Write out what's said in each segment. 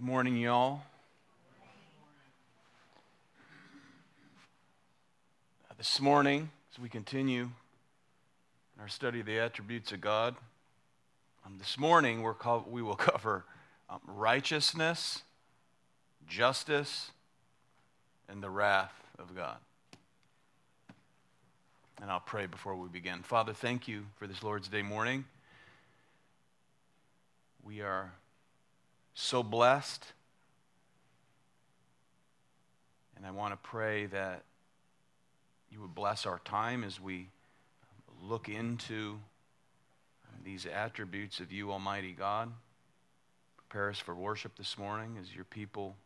Good morning, y'all. Uh, This morning, as we continue in our study of the attributes of God, um, this morning co- we will cover um, righteousness, justice, and the wrath of God. And I'll pray before we begin. Father, thank you for this Lord's Day morning. We are so blessed. And I want to pray that you would bless our time as we look into these attributes of you, Almighty God. Prepare us for worship this morning as your people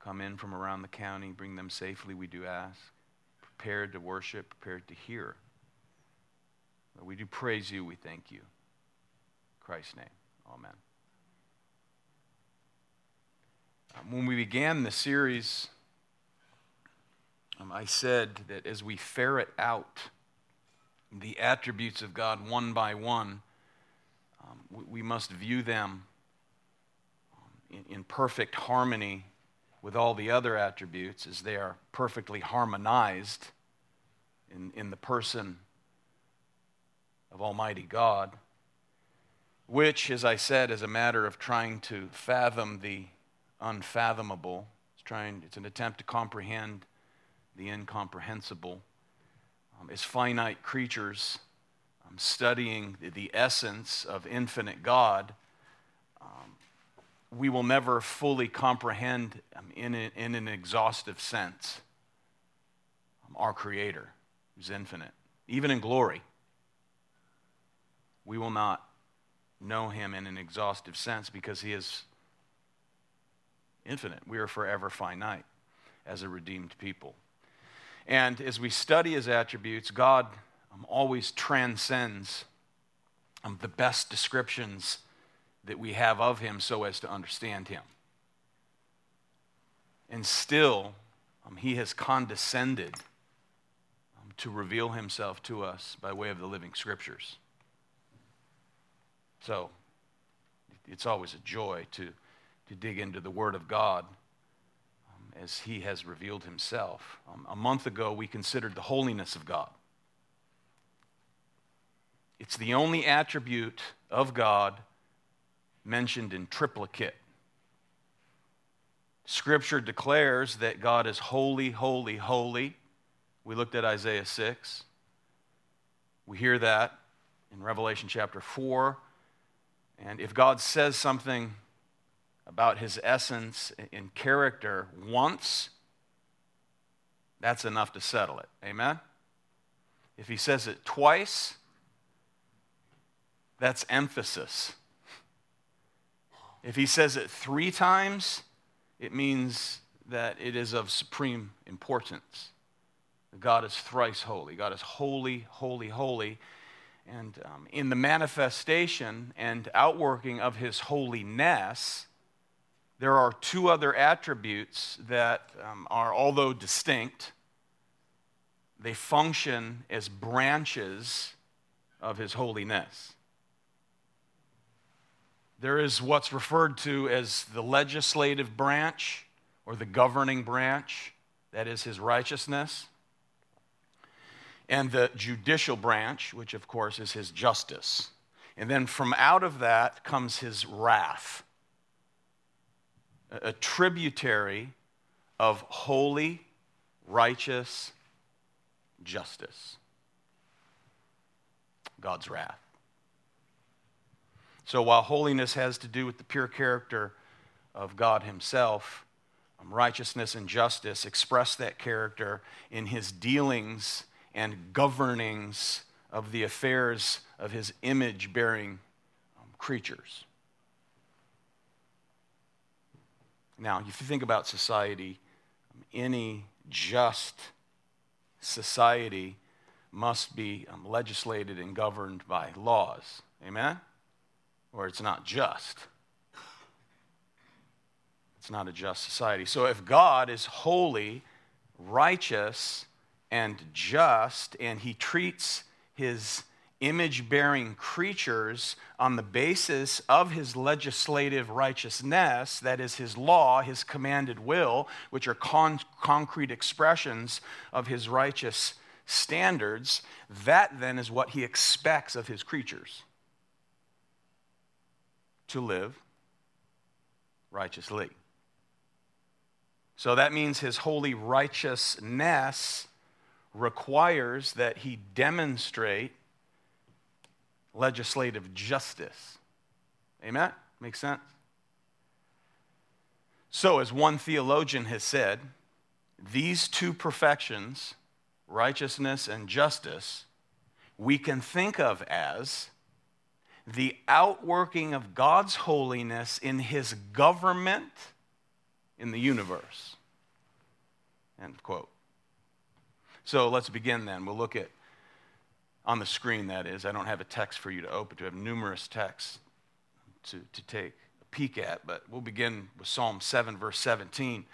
come in from around the county. Bring them safely, we do ask. Prepared to worship, prepared to hear. We do praise you, we thank you. In Christ's name, amen. Um, when we began the series, um, I said that as we ferret out the attributes of God one by one, um, we, we must view them um, in, in perfect harmony with all the other attributes as they are perfectly harmonized in, in the person of Almighty God, which, as I said, is a matter of trying to fathom the unfathomable. It's, trying, it's an attempt to comprehend the incomprehensible. Um, as finite creatures um, studying the, the essence of infinite God, um, we will never fully comprehend um, in, a, in an exhaustive sense um, our Creator, who's infinite, even in glory. We will not know Him in an exhaustive sense because He is infinite. We are forever finite as a redeemed people. And as we study his attributes, God um, always transcends um, the best descriptions that we have of him so as to understand him. And still, um, he has condescended um, to reveal himself to us by way of the living scriptures. So, it's always a joy to to dig into the Word of God um, as He has revealed Himself. Um, a month ago, we considered the holiness of God. It's the only attribute of God mentioned in triplicate. Scripture declares that God is holy, holy, holy. We looked at Isaiah 6. We hear that in Revelation chapter 4. And if God says something about his essence and character once, that's enough to settle it. Amen? If he says it twice, that's emphasis. If he says it three times, it means that it is of supreme importance. God is thrice holy. God is holy, holy, holy. And um, in the manifestation and outworking of his holiness, there are two other attributes that um, are, although distinct, they function as branches of his holiness. There is what's referred to as the legislative branch or the governing branch, that is his righteousness, and the judicial branch, which of course is his justice. And then from out of that comes his wrath a tributary of holy, righteous justice. God's wrath. So while holiness has to do with the pure character of God Himself, um, righteousness and justice express that character in His dealings and governings of the affairs of His image bearing um, creatures. Now, if you think about society, any just society must be um, legislated and governed by laws. Amen? Or it's not just. It's not a just society. So if God is holy, righteous, and just, and he treats his image bearing creatures on the basis of his legislative righteousness, that is, his law, his commanded will, which are con- concrete expressions of his righteous standards, that then is what he expects of his creatures to live righteously. So that means his holy righteousness requires that he demonstrate legislative justice. Amen? Makes sense? So, as one theologian has said, these two perfections, righteousness and justice, we can think of as the outworking of God's holiness in his government in the universe. End quote. So let's begin then. We'll look at on the screen, that is. I don't have a text for you to open to. Have numerous texts to, to take a peek at, but we'll begin with Psalm 7, verse 17.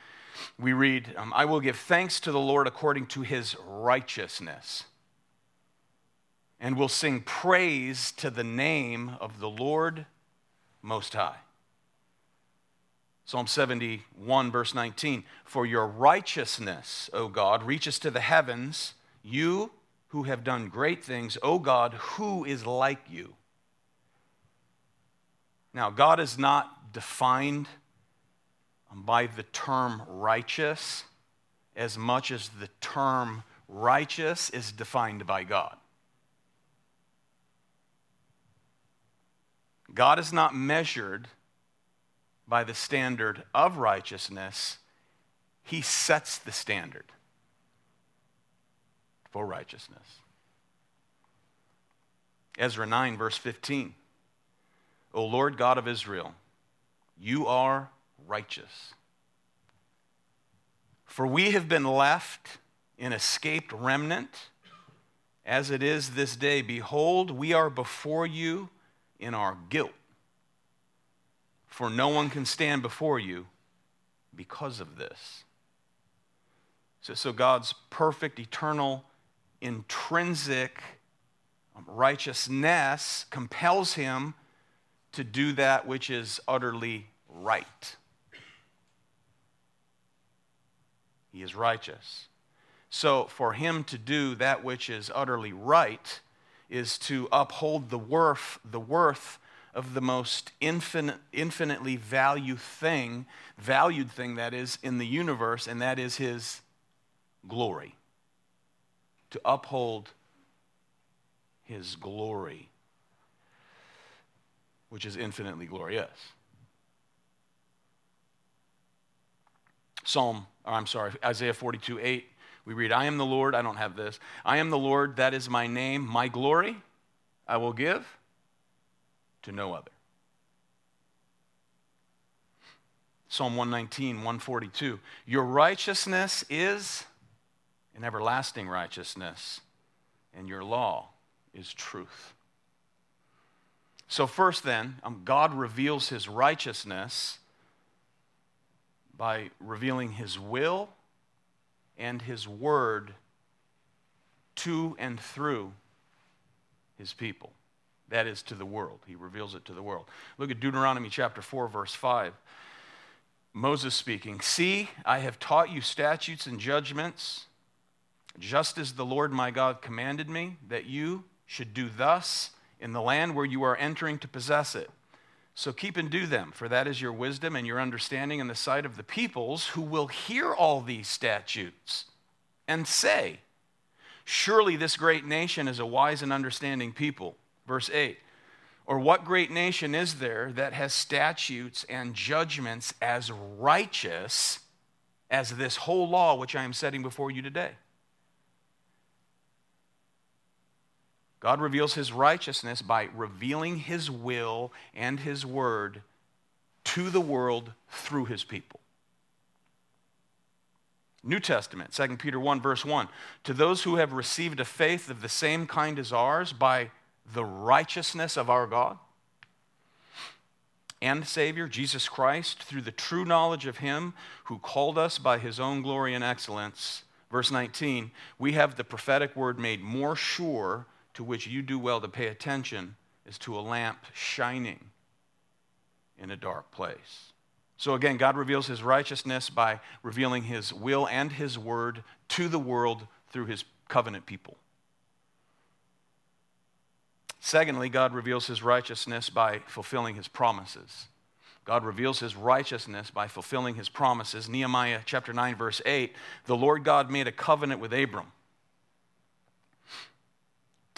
We read, um, I will give thanks to the Lord according to his righteousness, and will sing praise to the name of the Lord Most High. Psalm 71, verse 19 For your righteousness, O God, reaches to the heavens. You who have done great things, O God, who is like you? Now, God is not defined um, by the term righteous as much as the term righteous is defined by God. God is not measured by the standard of righteousness, he sets the standard for righteousness. Ezra 9, verse 15. O Lord God of Israel, you are righteous. For we have been left an escaped remnant, as it is this day. Behold, we are before you in our guilt for no one can stand before you because of this. So, so God's perfect, eternal, intrinsic um, righteousness compels him to do that which is utterly right. He is righteous. So, for him to do that which is utterly right is to uphold the worth, the worth of the most infinite, infinitely value thing, valued thing that is in the universe, and that is his glory. To uphold his glory, which is infinitely glorious. Psalm, I'm sorry, Isaiah 42 8, we read, I am the Lord, I don't have this. I am the Lord, that is my name. My glory I will give to no other. Psalm 119, 142. Your righteousness is an everlasting righteousness, and your law is truth. So, first, then, um, God reveals his righteousness by revealing his will and his word to and through his people. That is to the world. He reveals it to the world. Look at Deuteronomy chapter 4, verse 5. Moses speaking, See, I have taught you statutes and judgments, just as the Lord my God commanded me, that you should do thus in the land where you are entering to possess it. So keep and do them, for that is your wisdom and your understanding in the sight of the peoples who will hear all these statutes and say, Surely this great nation is a wise and understanding people. Verse 8 Or what great nation is there that has statutes and judgments as righteous as this whole law which I am setting before you today? God reveals his righteousness by revealing his will and his word to the world through his people. New Testament, 2 Peter 1, verse 1. To those who have received a faith of the same kind as ours by the righteousness of our God and Savior, Jesus Christ, through the true knowledge of Him who called us by His own glory and excellence. Verse 19, we have the prophetic word made more sure to which you do well to pay attention is to a lamp shining in a dark place. So again, God reveals his righteousness by revealing his will and his word to the world through his covenant people. Secondly, God reveals his righteousness by fulfilling his promises. God reveals his righteousness by fulfilling his promises. Nehemiah chapter 9 verse 8, the Lord God made a covenant with Abram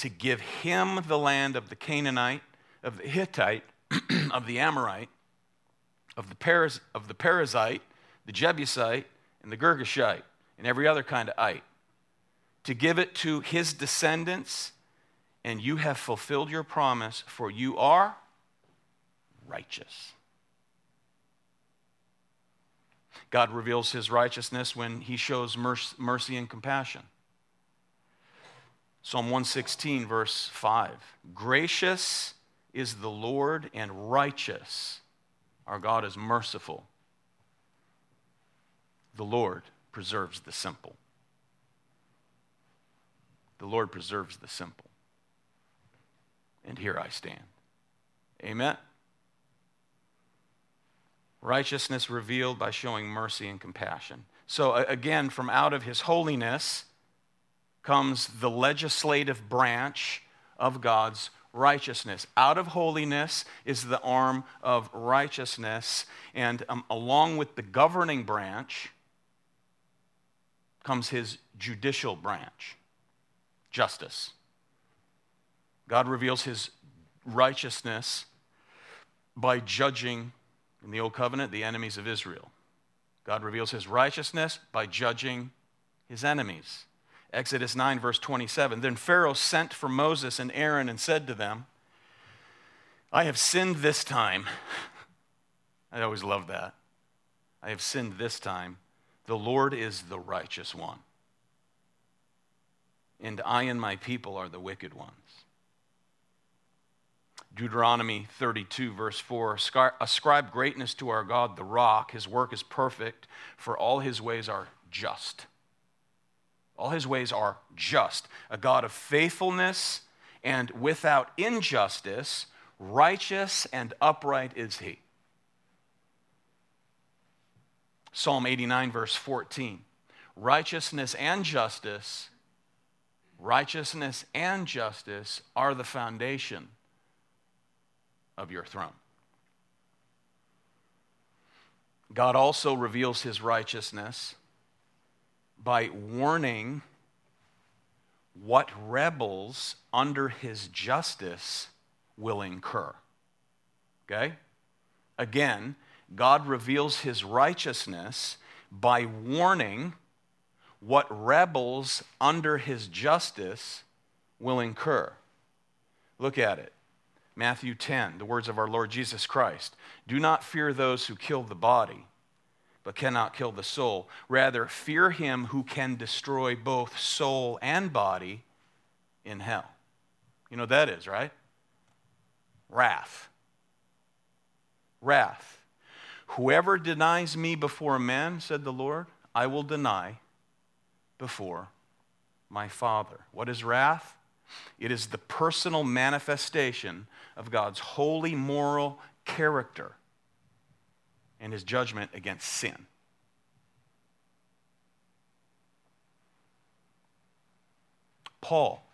to give him the land of the Canaanite, of the Hittite, of the Amorite, of the, Periz, of the Perizzite, the Jebusite, and the Girgashite, and every other kind of ite, to give it to his descendants, and you have fulfilled your promise, for you are righteous. God reveals his righteousness when he shows mercy and compassion. Psalm 116, verse 5 Gracious is the Lord and righteous. Our God is merciful. The Lord preserves the simple. The Lord preserves the simple. And here I stand. Amen. Righteousness revealed by showing mercy and compassion. So, again, from out of his holiness comes the legislative branch of God's righteousness. Out of holiness is the arm of righteousness, and um, along with the governing branch comes his judicial branch, justice. God reveals his righteousness by judging, in the Old Covenant, the enemies of Israel. God reveals his righteousness by judging his enemies. Exodus 9, verse 27. Then Pharaoh sent for Moses and Aaron and said to them, I have sinned this time. I always love that. I have sinned this time. The Lord is the righteous one, and I and my people are the wicked ones. Deuteronomy 32, verse 4 Ascribe greatness to our God, the rock. His work is perfect, for all his ways are just. All his ways are just, a God of faithfulness and without injustice, righteous and upright is he. Psalm 89, verse 14. Righteousness and justice, righteousness and justice are the foundation of your throne. God also reveals his righteousness by warning what rebels under his justice will incur. Okay? Again, God reveals his righteousness by warning what rebels under his justice will incur. Look at it. Matthew 10, the words of our Lord Jesus Christ. Do not fear those who kill the body but cannot kill the soul. Rather, fear him who can destroy both soul and body in hell. You know what that is, right? Wrath. Wrath. Whoever denies me before men, said the Lord, I will deny before my Father. What is wrath? It is the personal manifestation of God's holy moral character and his judgment against sin. Paul,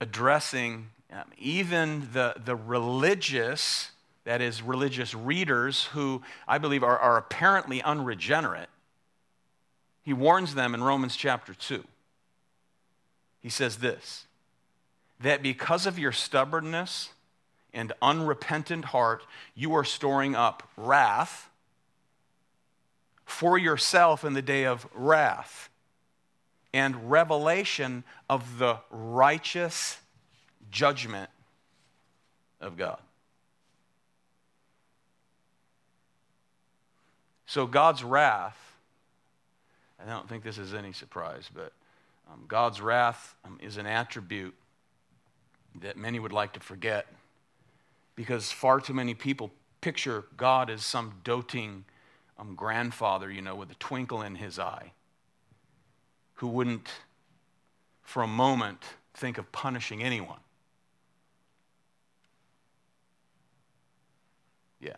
addressing um, even the, the religious, that is, religious readers who I believe are, are apparently unregenerate, he warns them in Romans chapter 2. He says this that because of your stubbornness and unrepentant heart, you are storing up wrath for yourself in the day of wrath and revelation of the righteous judgment of God. So, God's wrath, I don't think this is any surprise, but um, God's wrath um, is an attribute that many would like to forget because far too many people picture God as some doting um, grandfather, you know, with a twinkle in his eye, who wouldn't for a moment think of punishing anyone. Yeah.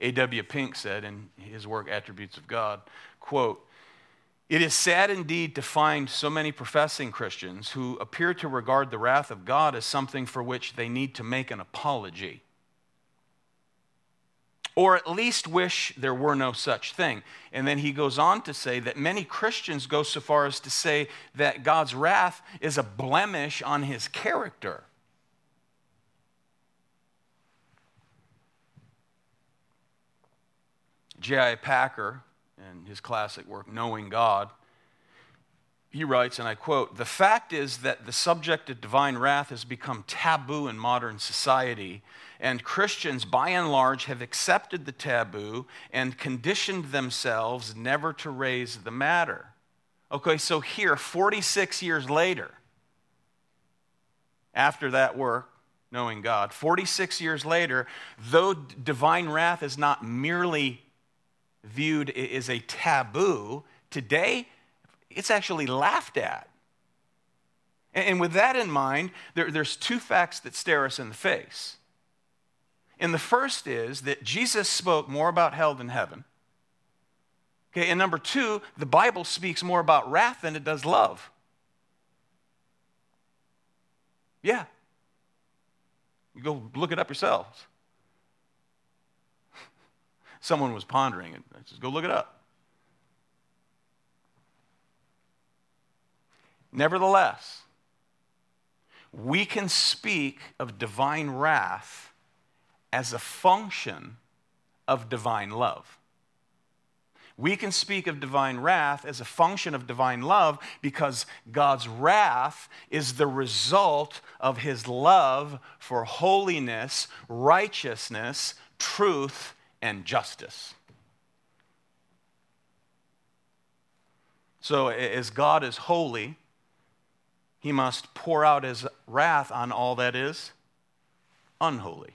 A.W. Pink said in his work, Attributes of God, quote, it is sad indeed to find so many professing Christians who appear to regard the wrath of God as something for which they need to make an apology. Or at least wish there were no such thing. And then he goes on to say that many Christians go so far as to say that God's wrath is a blemish on his character. J.I. Packer, in his classic work, Knowing God, he writes, and I quote, The fact is that the subject of divine wrath has become taboo in modern society, and Christians, by and large, have accepted the taboo and conditioned themselves never to raise the matter. Okay, so here, 46 years later, after that work, knowing God, 46 years later, though divine wrath is not merely viewed as a taboo, today it's actually laughed at. And with that in mind, there, there's two facts that stare us in the face. And the first is that Jesus spoke more about hell than heaven. Okay, and number two, the Bible speaks more about wrath than it does love. Yeah. You go look it up yourselves. Someone was pondering it. I said, go look it up. Nevertheless, we can speak of divine wrath as a function of divine love. We can speak of divine wrath as a function of divine love because God's wrath is the result of his love for holiness, righteousness, truth, and justice. So, as God is holy, he must pour out his wrath on all that is unholy.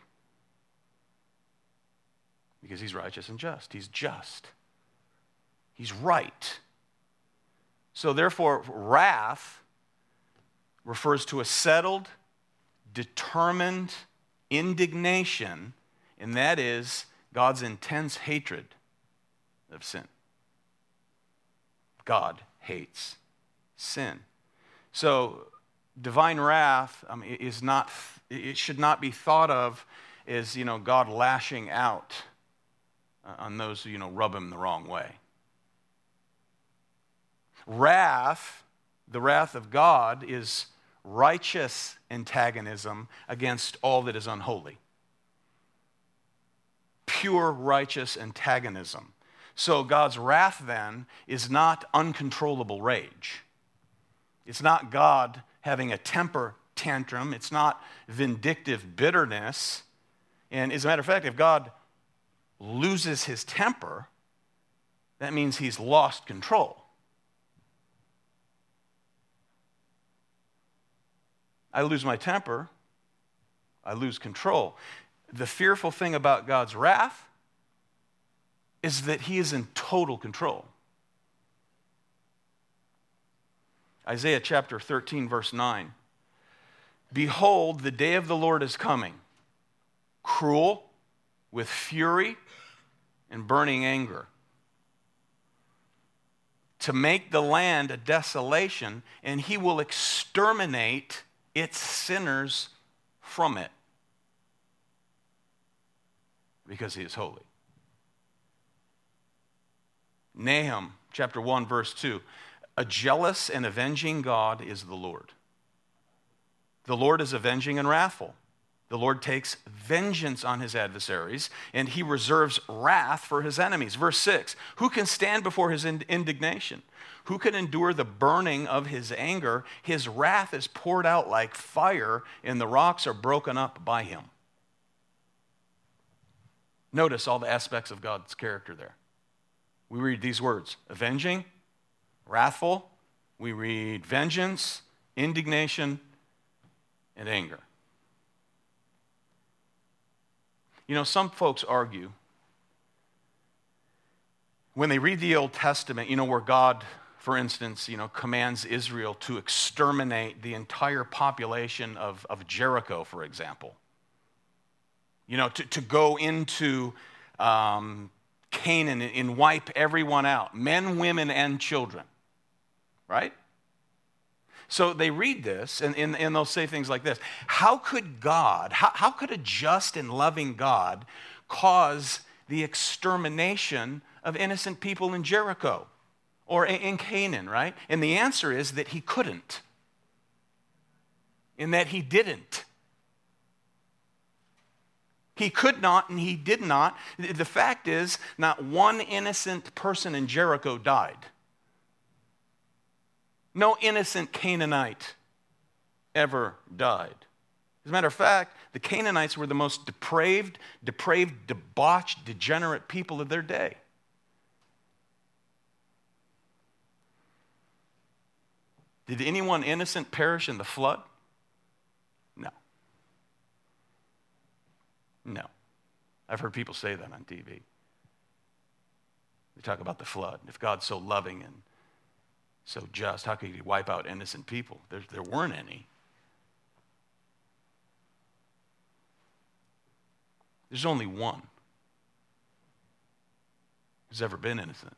Because he's righteous and just. He's just. He's right. So, therefore, wrath refers to a settled, determined indignation, and that is God's intense hatred of sin. God hates sin. So, divine wrath um, is not, it should not be thought of as, you know, God lashing out on those who, you know, rub him the wrong way. Wrath, the wrath of God, is righteous antagonism against all that is unholy pure righteous antagonism. So God's wrath then is not uncontrollable rage. It's not God having a temper tantrum. It's not vindictive bitterness. And as a matter of fact, if God loses his temper, that means he's lost control. I lose my temper, I lose control the fearful thing about God's wrath is that he is in total control. Isaiah chapter 13, verse 9. Behold, the day of the Lord is coming, cruel, with fury and burning anger, to make the land a desolation, and he will exterminate its sinners from it because he is holy. Nahum chapter 1, verse 2 A jealous and avenging God is the Lord. The Lord is avenging and wrathful. The Lord takes vengeance on his adversaries, and he reserves wrath for his enemies. Verse 6 Who can stand before his indignation? Who can endure the burning of his anger? His wrath is poured out like fire, and the rocks are broken up by him. Notice all the aspects of God's character there. We read these words avenging, wrathful. We read vengeance, indignation, and anger. You know, some folks argue when they read the Old Testament, you know, where God for instance, you know, commands Israel to exterminate the entire population of, of Jericho, for example. You know, to, to go into um, Canaan and wipe everyone out men, women, and children. Right? So they read this and, and, and they'll say things like this How could God, how, how could a just and loving God cause the extermination of innocent people in Jericho? or in Canaan, right? And the answer is that he couldn't, in that he didn't. He could not and he did not. The fact is, not one innocent person in Jericho died. No innocent Canaanite ever died. As a matter of fact, the Canaanites were the most depraved, depraved, debauched, degenerate people of their day. Did anyone innocent perish in the flood? No. No. I've heard people say that on TV. They talk about the flood. If God's so loving and so just, how could he wipe out innocent people? There, there weren't any. There's only one who's ever been innocent.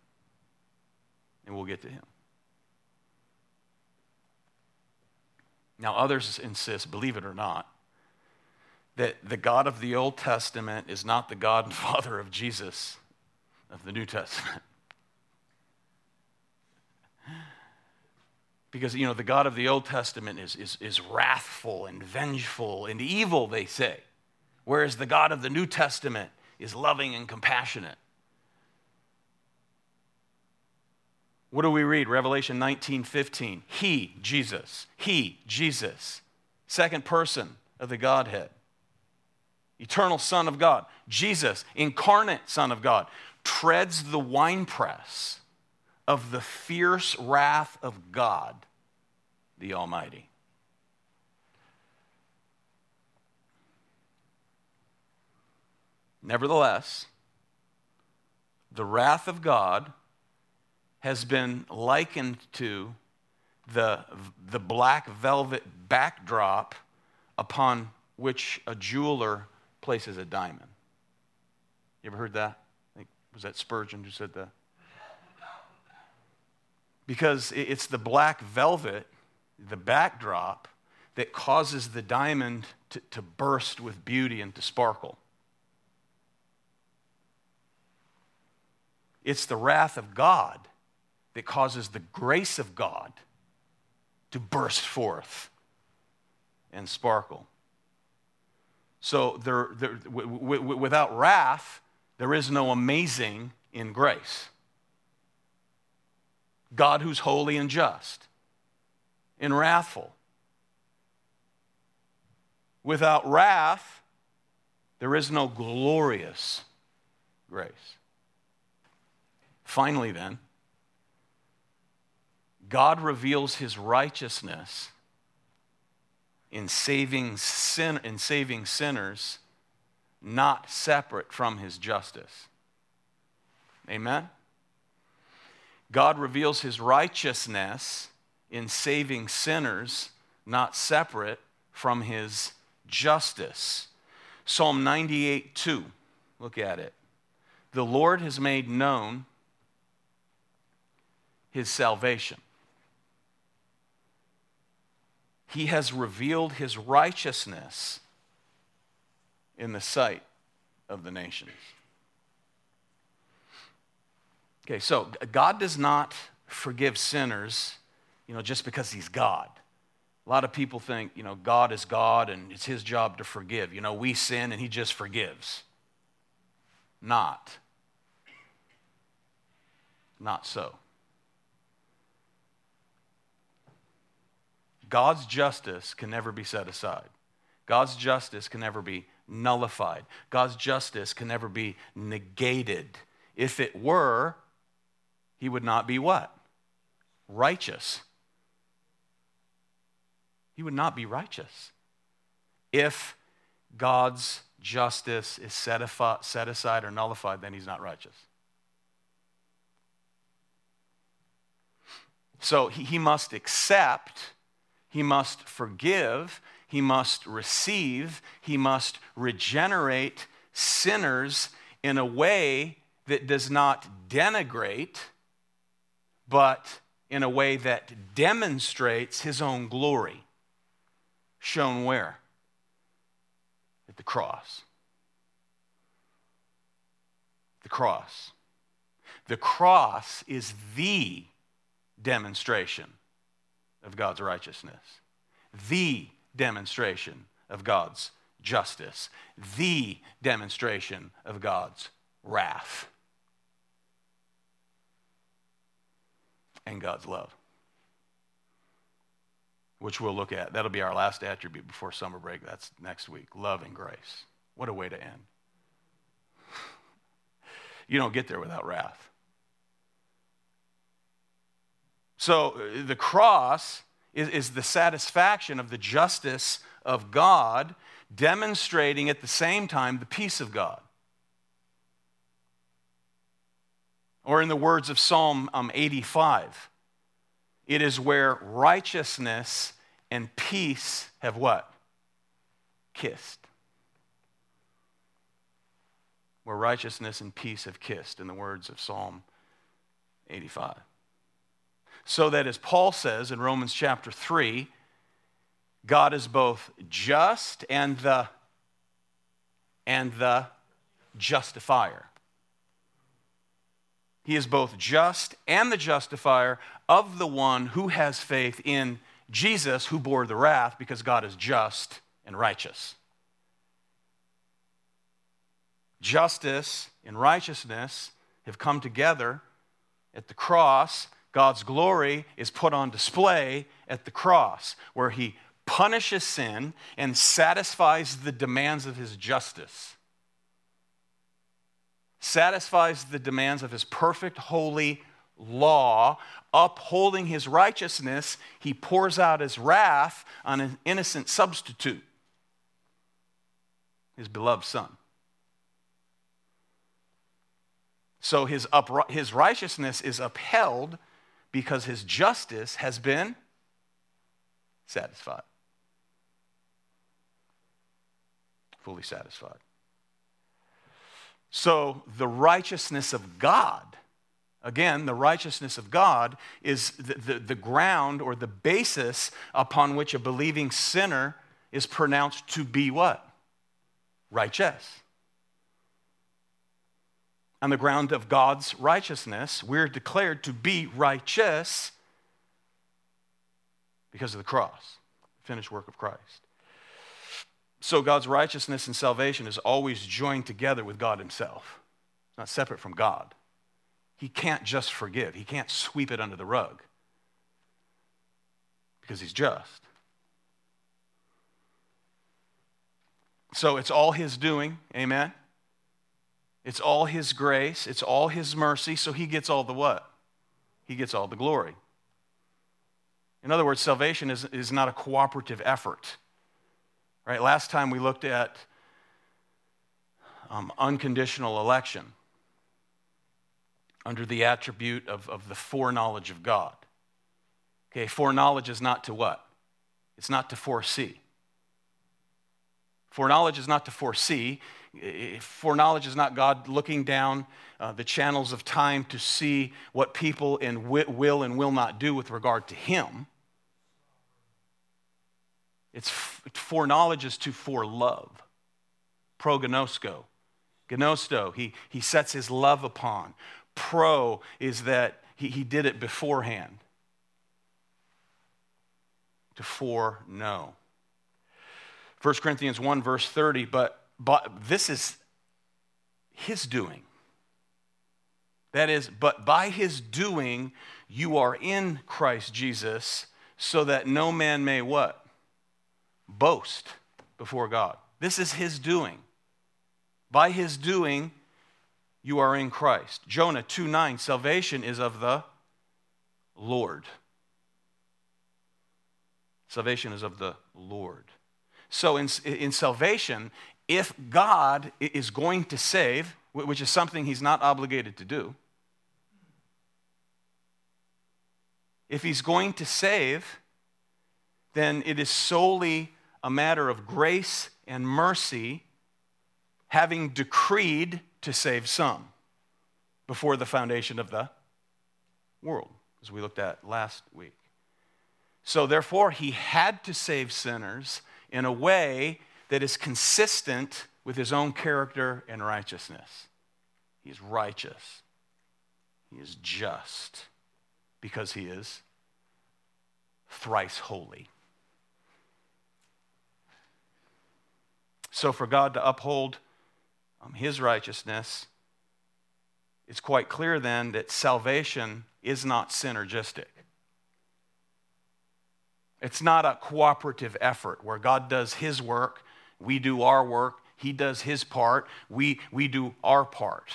And we'll get to him. Now, others insist, believe it or not, that the God of the Old Testament is not the God and Father of Jesus of the New Testament. because, you know, the God of the Old Testament is, is, is wrathful and vengeful and evil, they say, whereas the God of the New Testament is loving and compassionate. What do we read? Revelation 19 15. He, Jesus. He, Jesus. Second person of the Godhead. Eternal Son of God. Jesus, incarnate Son of God, treads the winepress of the fierce wrath of God, the Almighty. Nevertheless, the wrath of God has been likened to the, the black velvet backdrop upon which a jeweler places a diamond. You ever heard that? was that Spurgeon who said that? Because it's the black velvet, the backdrop, that causes the diamond to, to burst with beauty and to sparkle. It's the wrath of God that causes the grace of God to burst forth and sparkle. So, there, there, w- w- without wrath, there is no amazing in grace. God who's holy and just and wrathful. Without wrath, there is no glorious grace. Finally, then, God reveals his righteousness in saving, sin, in saving sinners, not separate from his justice. Amen? God reveals his righteousness in saving sinners, not separate from his justice. Psalm 98 2. Look at it. The Lord has made known his salvation he has revealed his righteousness in the sight of the nations. Okay, so God does not forgive sinners, you know, just because he's God. A lot of people think, you know, God is God and it's his job to forgive. You know, we sin and he just forgives. Not. Not so. God's justice can never be set aside. God's justice can never be nullified. God's justice can never be negated. If it were, he would not be what? Righteous. He would not be righteous. If God's justice is set, aside or nullified, then he's not righteous. So he must accept, he must forgive, he must receive, he must regenerate sinners in a way that does not denigrate, but in a way that demonstrates his own glory. Shown where? At the cross. The cross. The cross is the demonstration of God's righteousness, the demonstration of God's justice, the demonstration of God's wrath, and God's love, which we'll look at. That'll be our last attribute before summer break. That's next week love and grace. What a way to end. You don't get there without wrath. So uh, the cross is, is the satisfaction of the justice of God, demonstrating at the same time the peace of God. Or, in the words of Psalm um, 85, it is where righteousness and peace have what? Kissed. Where righteousness and peace have kissed, in the words of Psalm 85. So that, as Paul says in Romans chapter 3, God is both just and the, and the justifier. He is both just and the justifier of the one who has faith in Jesus, who bore the wrath because God is just and righteous. Justice and righteousness have come together at the cross God's glory is put on display at the cross, where he punishes sin and satisfies the demands of his justice, satisfies the demands of his perfect, holy law, upholding his righteousness. He pours out his wrath on an innocent substitute, his beloved son. So his, upri- his righteousness is upheld because his justice has been satisfied. Fully satisfied. So the righteousness of God, again, the righteousness of God is the, the, the, ground or the basis upon which a believing sinner is pronounced to be what? Righteous on the ground of God's righteousness. We're declared to be righteous because of the cross, the finished work of Christ. So God's righteousness and salvation is always joined together with God Himself. It's not separate from God. He can't just forgive, He can't sweep it under the rug because He's just. So it's all His doing, amen? It's all His grace, it's all His mercy, so He gets all the what? He gets all the glory. In other words, salvation is, is not a cooperative effort. Right? Last time we looked at um, unconditional election under the attribute of, of the foreknowledge of God. Okay, foreknowledge is not to what? It's not to foresee. Foreknowledge is not to foresee. Foreknowledge is not God looking down uh, the channels of time to see what people in will and will not do with regard to Him. It's foreknowledge is to forelove. Prognosko. Gnosto, he, he sets his love upon. Pro is that he, he did it beforehand. To foreknow. 1 Corinthians 1, verse 30, but, but this is his doing. That is, but by his doing, you are in Christ Jesus, so that no man may what? Boast before God. This is his doing. By his doing, you are in Christ. Jonah 2 9, salvation is of the Lord. Salvation is of the Lord. So, in, in salvation, if God is going to save, which is something he's not obligated to do, if he's going to save, then it is solely a matter of grace and mercy having decreed to save some before the foundation of the world, as we looked at last week. So, therefore, he had to save sinners in a way that is consistent with his own character and righteousness. He is righteous, he is just, because he is thrice holy. So, for God to uphold um, his righteousness, it's quite clear then that salvation is not synergistic. It's not a cooperative effort where God does his work, we do our work, he does his part, we, we do our part.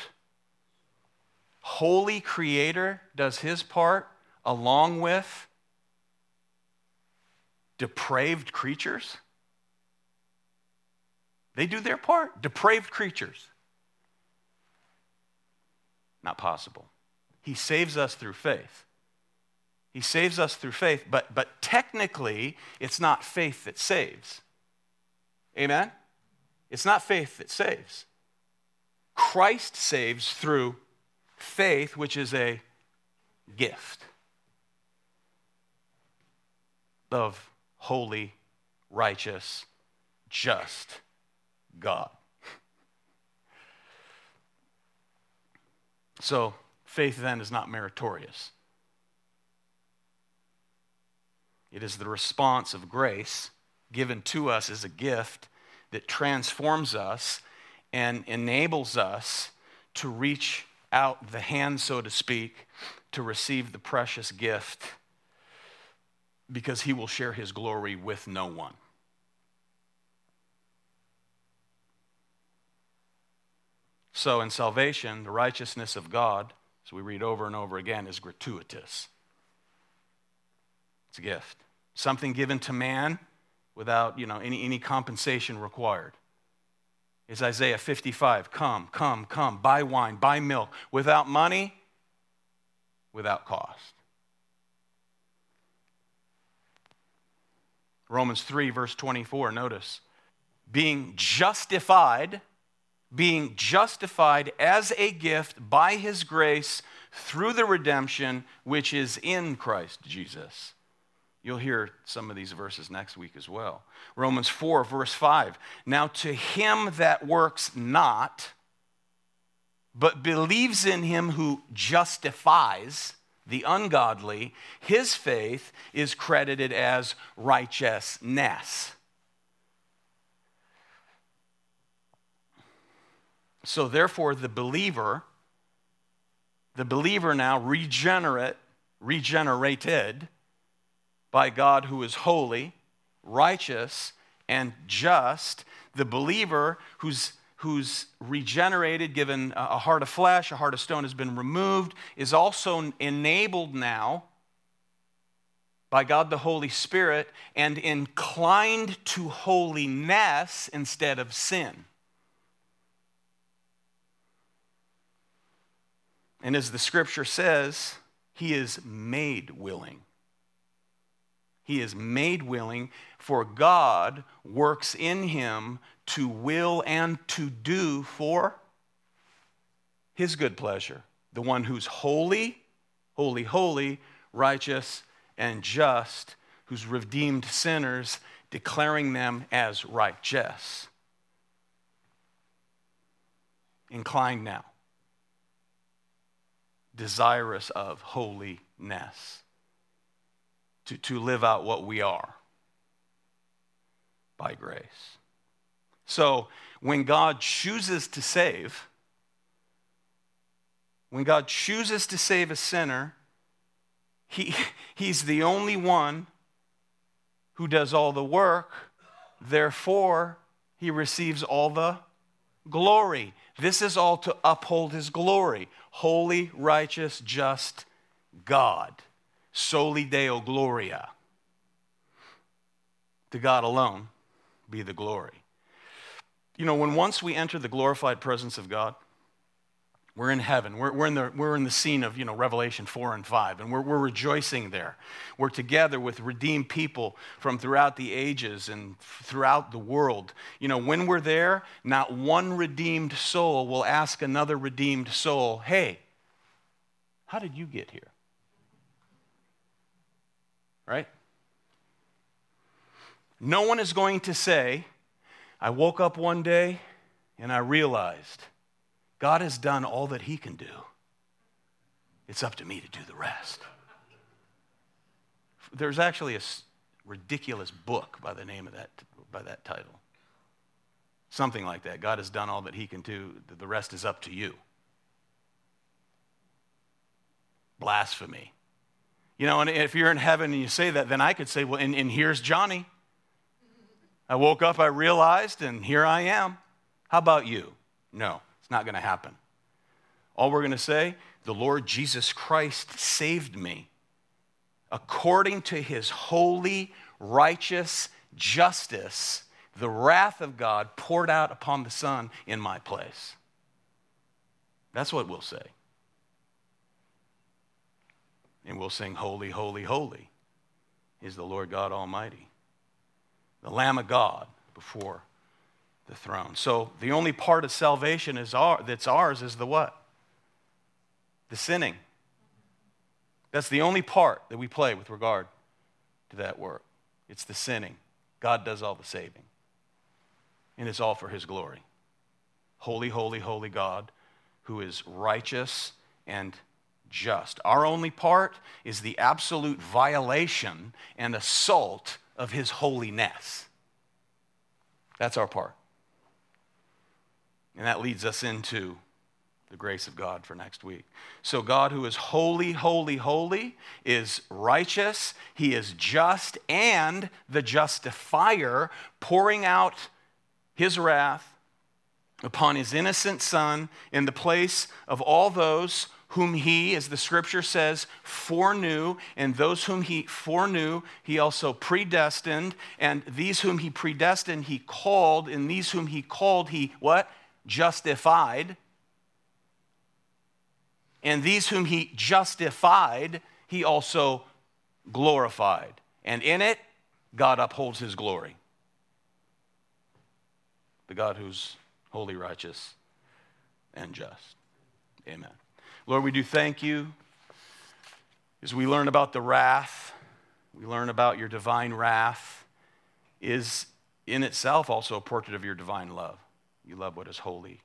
Holy Creator does his part along with depraved creatures. They do their part. Depraved creatures. Not possible. He saves us through faith. He saves us through faith, but, but technically, it's not faith that saves. Amen? It's not faith that saves. Christ saves through faith, which is a gift of holy, righteous, just God. So, faith then is not meritorious. It is the response of grace given to us as a gift that transforms us and enables us to reach out the hand, so to speak, to receive the precious gift because he will share his glory with no one. So, in salvation, the righteousness of God, as we read over and over again, is gratuitous. It's a gift. Something given to man without you know, any, any compensation required. Is Isaiah 55 Come, come, come, buy wine, buy milk, without money, without cost. Romans 3, verse 24, notice. Being justified, being justified as a gift by his grace through the redemption which is in Christ Jesus. You'll hear some of these verses next week as well. Romans 4, verse 5. Now to him that works not, but believes in him who justifies the ungodly, his faith is credited as righteousness. So, therefore, the believer, the believer now regenerate, regenerated by God who is holy, righteous, and just, the believer who's who's regenerated, given a heart of flesh, a heart of stone has been removed, is also enabled now by God the Holy Spirit and inclined to holiness instead of sin. And as the scripture says, he is made willing. He is made willing, for God works in him to will and to do for his good pleasure. The one who's holy, holy, holy, righteous, and just, who's redeemed sinners, declaring them as righteous. Inclined now, desirous of holiness, to, to live out what we are by grace. So when God chooses to save, when God chooses to save a sinner, he, he's the only one who does all the work. Therefore, he receives all the glory. This is all to uphold his glory. Holy, righteous, just God. Soli Deo Gloria. To God alone be the glory. You know, when once we enter the glorified presence of God, We're in heaven. We're, we're, in the, we're in the scene of, you know, Revelation 4 and 5, and we're, we're rejoicing there. We're together with redeemed people from throughout the ages and throughout the world. You know, when we're there, not one redeemed soul will ask another redeemed soul, hey, how did you get here? Right? No one is going to say, I woke up one day and I realized God has done all that He can do. It's up to me to do the rest. There's actually a ridiculous book by the name of that, by that title. Something like that. God has done all that He can do, the rest is up to you. Blasphemy. You know, and if you're in heaven and you say that, then I could say, well, and, and here's Johnny. I woke up, I realized, and here I am. How about you? No. It's not going to happen. All we're going to say, the Lord Jesus Christ saved me according to his holy, righteous justice, the wrath of God poured out upon the Son in my place. That's what we'll say. And we'll sing, Holy, Holy, Holy is the Lord God Almighty, the Lamb of God before the throne. So the only part of salvation is our, that's ours is the what? The sinning. That's the only part that we play with regard to that work. It's the sinning. God does all the saving. And it's all for his glory. Holy, holy, holy God, who is righteous and just. Our only part is the absolute violation and assault of his holiness. That's our part. And that leads us into the grace of God for next week. So, God, who is holy, holy, holy, is righteous, He is just, and the justifier, pouring out His wrath upon His innocent Son in the place of all those whom He, as the scripture says, foreknew, and those whom He foreknew, He also predestined, and these whom He predestined, He called, and these whom He called, He what? justified. And these whom he justified, he also glorified. And in it, God upholds his glory. The God who's holy, righteous, and just. Amen. Lord, we do thank you as we learn about the wrath, we learn about your divine wrath, is in itself also a portrait of your divine love. You love what is holy,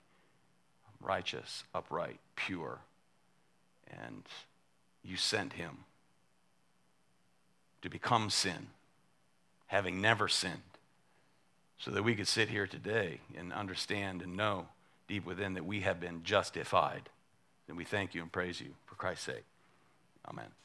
righteous, upright, pure. And you sent him to become sin, having never sinned, so that we could sit here today and understand and know deep within that we have been justified. And we thank you and praise you for Christ's sake. Amen.